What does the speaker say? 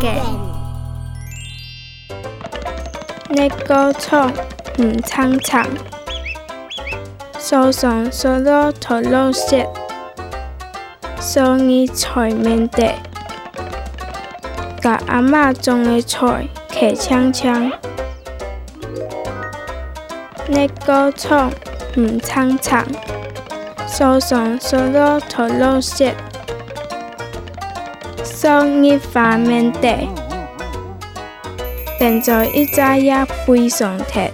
嘅。你个错唔苍长，手上收到头露色，所以菜面地，甲阿嬷种嘅菜客呛呛。你个错唔苍长，手上收到头露色。送你画面地，变做一只也非常特。